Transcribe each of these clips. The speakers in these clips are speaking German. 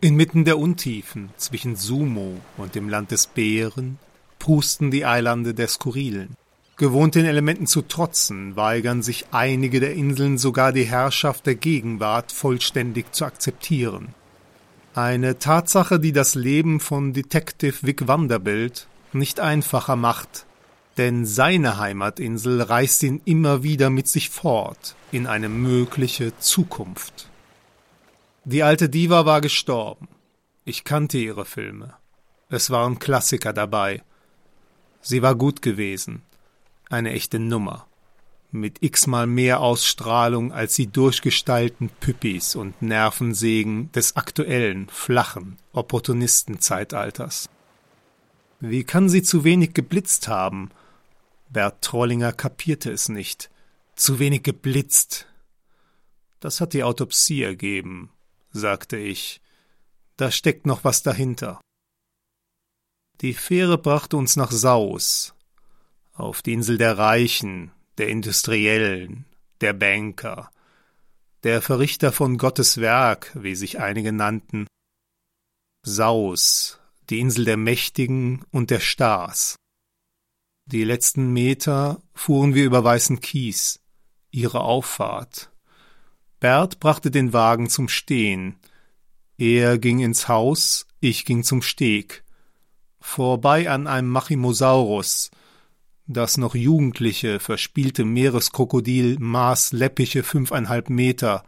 Inmitten der Untiefen zwischen Sumo und dem Land des Bären prusten die Eilande der Skurrilen. Gewohnt den Elementen zu trotzen, weigern sich einige der Inseln sogar die Herrschaft der Gegenwart vollständig zu akzeptieren. Eine Tatsache, die das Leben von Detective Vic Vanderbilt nicht einfacher macht, denn seine Heimatinsel reißt ihn immer wieder mit sich fort in eine mögliche Zukunft. Die alte Diva war gestorben. Ich kannte ihre Filme. Es waren Klassiker dabei. Sie war gut gewesen eine echte Nummer. Mit x-mal mehr Ausstrahlung als die durchgestylten Püppis und Nervensägen des aktuellen, flachen Opportunistenzeitalters. Wie kann sie zu wenig geblitzt haben? Bert Trollinger kapierte es nicht. Zu wenig geblitzt. Das hat die Autopsie ergeben, sagte ich. Da steckt noch was dahinter. Die Fähre brachte uns nach Saus, auf die Insel der Reichen, der Industriellen, der Banker, der Verrichter von Gottes Werk, wie sich einige nannten, Saus, die Insel der Mächtigen und der Stars. Die letzten Meter fuhren wir über weißen Kies, ihre Auffahrt. Bert brachte den Wagen zum Stehen. Er ging ins Haus, ich ging zum Steg. Vorbei an einem Machimosaurus, das noch jugendliche, verspielte Meereskrokodil maß läppische fünfeinhalb Meter,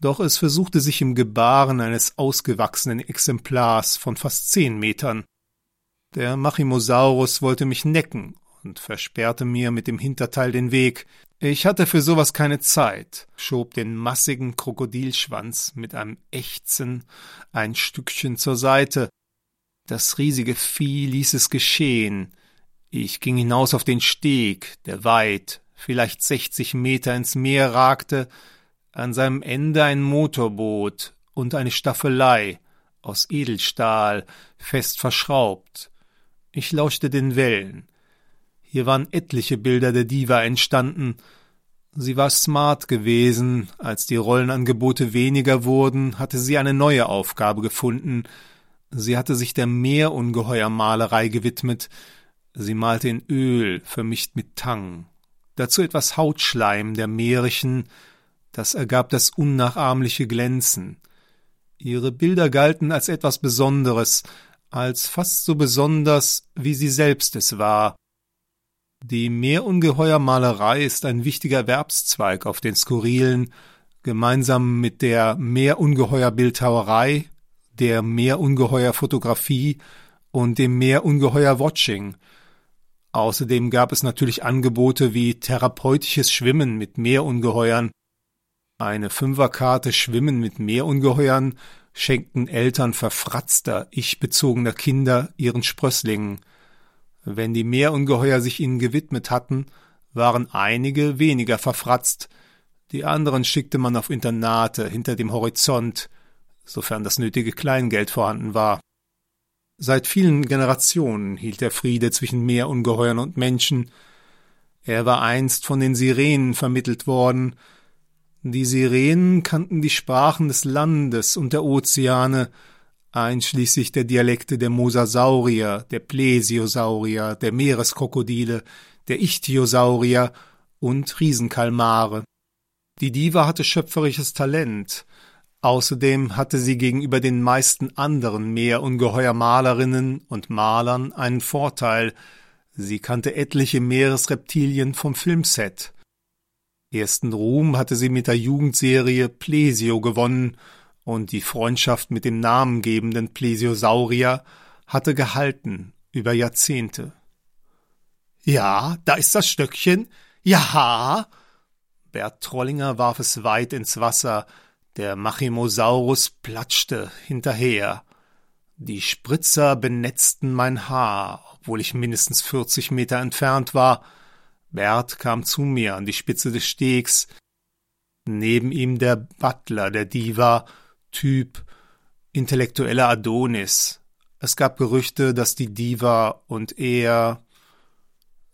doch es versuchte sich im Gebaren eines ausgewachsenen Exemplars von fast zehn Metern. Der Machimosaurus wollte mich necken und versperrte mir mit dem Hinterteil den Weg. Ich hatte für sowas keine Zeit, schob den massigen Krokodilschwanz mit einem Ächzen ein Stückchen zur Seite. Das riesige Vieh ließ es geschehen, ich ging hinaus auf den Steg, der weit, vielleicht sechzig Meter ins Meer ragte, an seinem Ende ein Motorboot und eine Staffelei aus Edelstahl, fest verschraubt. Ich lauschte den Wellen. Hier waren etliche Bilder der Diva entstanden. Sie war smart gewesen, als die Rollenangebote weniger wurden, hatte sie eine neue Aufgabe gefunden. Sie hatte sich der Meerungeheuermalerei gewidmet, Sie malte in Öl, vermischt mit Tang. Dazu etwas Hautschleim der Meerichen, das ergab das unnachahmliche Glänzen. Ihre Bilder galten als etwas Besonderes, als fast so besonders, wie sie selbst es war. Die Meerungeheuermalerei ist ein wichtiger Erwerbszweig auf den Skurrilen, gemeinsam mit der Meerungeheuerbildhauerei, der Meerungeheuerfotografie und dem Meerungeheuer-Watching – Außerdem gab es natürlich Angebote wie therapeutisches Schwimmen mit Meerungeheuern. Eine Fünferkarte Schwimmen mit Meerungeheuern schenkten Eltern verfratzter, ich-bezogener Kinder ihren Sprösslingen. Wenn die Meerungeheuer sich ihnen gewidmet hatten, waren einige weniger verfratzt, die anderen schickte man auf Internate hinter dem Horizont, sofern das nötige Kleingeld vorhanden war. Seit vielen Generationen hielt der Friede zwischen Meerungeheuern und Menschen. Er war einst von den Sirenen vermittelt worden. Die Sirenen kannten die Sprachen des Landes und der Ozeane, einschließlich der Dialekte der Mosasaurier, der Plesiosaurier, der Meereskrokodile, der Ichthyosaurier und Riesenkalmare. Die Diva hatte schöpferisches Talent, Außerdem hatte sie gegenüber den meisten anderen Meerungeheuer-Malerinnen und Malern einen Vorteil. Sie kannte etliche Meeresreptilien vom Filmset. Ersten Ruhm hatte sie mit der Jugendserie Plesio gewonnen und die Freundschaft mit dem namengebenden Plesiosaurier hatte gehalten über Jahrzehnte. Ja, da ist das Stöckchen. Ja. Bert Trollinger warf es weit ins Wasser, der Machimosaurus platschte hinterher. Die Spritzer benetzten mein Haar, obwohl ich mindestens vierzig Meter entfernt war. Bert kam zu mir an die Spitze des Stegs. Neben ihm der Butler der Diva, Typ intellektueller Adonis. Es gab Gerüchte, dass die Diva und er.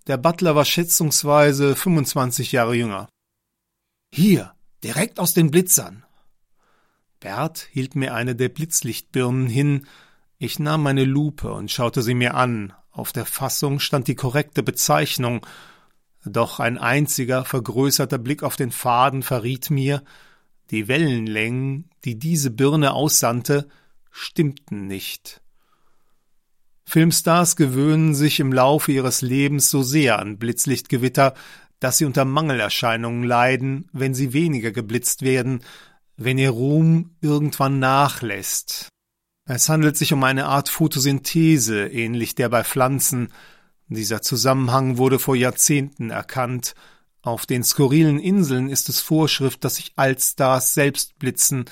Der Butler war schätzungsweise 25 Jahre jünger. Hier, direkt aus den Blitzern, Bert hielt mir eine der Blitzlichtbirnen hin. Ich nahm meine Lupe und schaute sie mir an. Auf der Fassung stand die korrekte Bezeichnung. Doch ein einziger vergrößerter Blick auf den Faden verriet mir, die Wellenlängen, die diese Birne aussandte, stimmten nicht. Filmstars gewöhnen sich im Laufe ihres Lebens so sehr an Blitzlichtgewitter, dass sie unter Mangelerscheinungen leiden, wenn sie weniger geblitzt werden, wenn ihr Ruhm irgendwann nachlässt. Es handelt sich um eine Art Photosynthese, ähnlich der bei Pflanzen. Dieser Zusammenhang wurde vor Jahrzehnten erkannt. Auf den skurrilen Inseln ist es Vorschrift, dass sich Altstars selbst blitzen.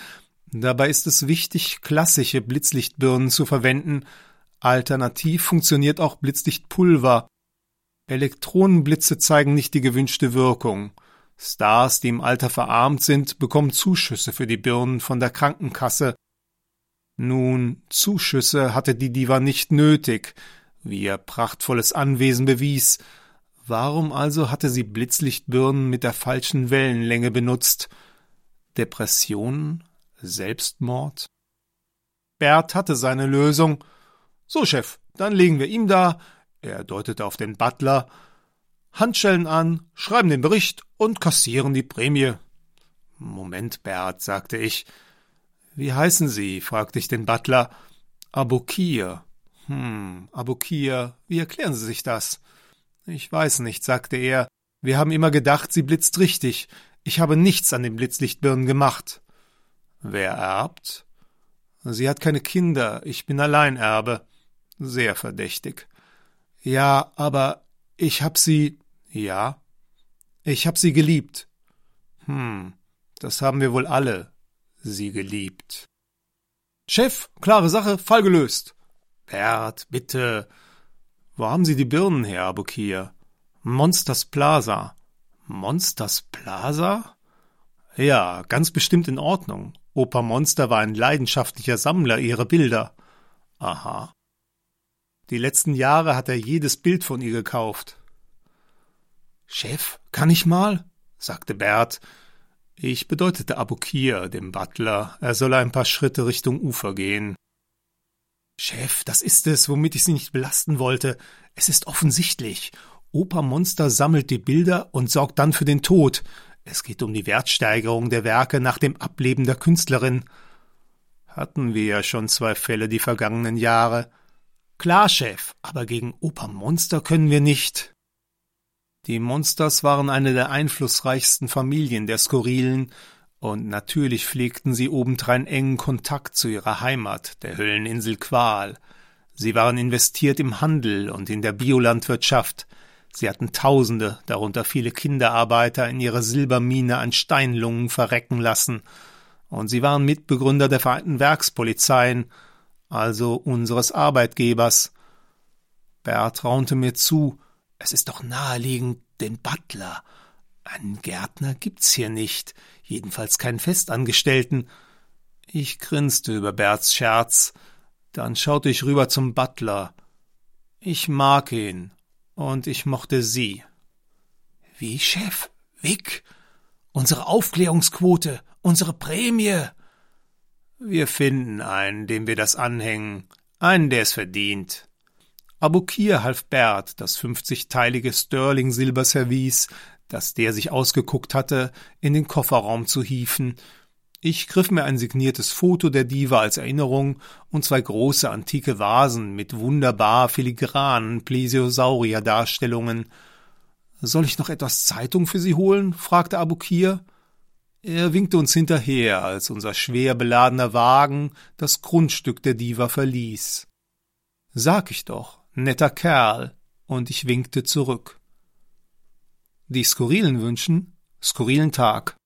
Dabei ist es wichtig, klassische Blitzlichtbirnen zu verwenden, Alternativ funktioniert auch Blitzlichtpulver. Elektronenblitze zeigen nicht die gewünschte Wirkung. Stars, die im Alter verarmt sind, bekommen Zuschüsse für die Birnen von der Krankenkasse. Nun, Zuschüsse hatte die Diva nicht nötig, wie ihr prachtvolles Anwesen bewies. Warum also hatte sie Blitzlichtbirnen mit der falschen Wellenlänge benutzt? Depressionen? Selbstmord? Bert hatte seine Lösung. So, Chef, dann legen wir ihm da, er deutete auf den Butler, Handschellen an, schreiben den Bericht und kassieren die Prämie. Moment, Bert, sagte ich. Wie heißen Sie? fragte ich den Butler. Abukir. Hm, Abukir, wie erklären Sie sich das? Ich weiß nicht, sagte er. Wir haben immer gedacht, sie blitzt richtig. Ich habe nichts an den Blitzlichtbirnen gemacht. Wer erbt? Sie hat keine Kinder, ich bin Alleinerbe. Sehr verdächtig. Ja, aber ich hab sie. Ja. Ich hab sie geliebt. Hm, das haben wir wohl alle. Sie geliebt. Chef, klare Sache, Fall gelöst. Bert, bitte. Wo haben Sie die Birnen her, Abukir? Monsters Plaza. Monsters Plaza? Ja, ganz bestimmt in Ordnung. Opa Monster war ein leidenschaftlicher Sammler ihrer Bilder. Aha. Die letzten Jahre hat er jedes Bild von ihr gekauft. Chef, kann ich mal? sagte Bert. Ich bedeutete Abukir, dem Butler, er solle ein paar Schritte Richtung Ufer gehen. Chef, das ist es, womit ich Sie nicht belasten wollte. Es ist offensichtlich. Opa Monster sammelt die Bilder und sorgt dann für den Tod. Es geht um die Wertsteigerung der Werke nach dem Ableben der Künstlerin. Hatten wir ja schon zwei Fälle die vergangenen Jahre. Klar, Chef, aber gegen Opa Monster können wir nicht. Die Monsters waren eine der einflussreichsten Familien der Skurrilen, und natürlich pflegten sie obendrein engen Kontakt zu ihrer Heimat, der Hölleninsel Qual. Sie waren investiert im Handel und in der Biolandwirtschaft. Sie hatten Tausende, darunter viele Kinderarbeiter, in ihrer Silbermine an Steinlungen verrecken lassen. Und sie waren Mitbegründer der Vereinten Werkspolizeien also unseres Arbeitgebers. Bert raunte mir zu, es ist doch naheliegend, den Butler. Einen Gärtner gibt's hier nicht, jedenfalls keinen Festangestellten. Ich grinste über Berts Scherz, dann schaute ich rüber zum Butler. Ich mag ihn, und ich mochte sie. Wie, Chef? Wick? Unsere Aufklärungsquote, unsere Prämie. Wir finden einen, dem wir das anhängen, einen, der es verdient. Abukir half Bert, das fünfzigteilige Sterling-Silberservice, das der sich ausgeguckt hatte, in den Kofferraum zu hieven. Ich griff mir ein signiertes Foto der Diva als Erinnerung und zwei große antike Vasen mit wunderbar filigranen Plesiosaurier-Darstellungen. Soll ich noch etwas Zeitung für Sie holen? fragte Abukir. Er winkte uns hinterher, als unser schwer beladener Wagen das Grundstück der Diva verließ. Sag ich doch, netter Kerl, und ich winkte zurück. Die Skurrilen wünschen skurrilen Tag.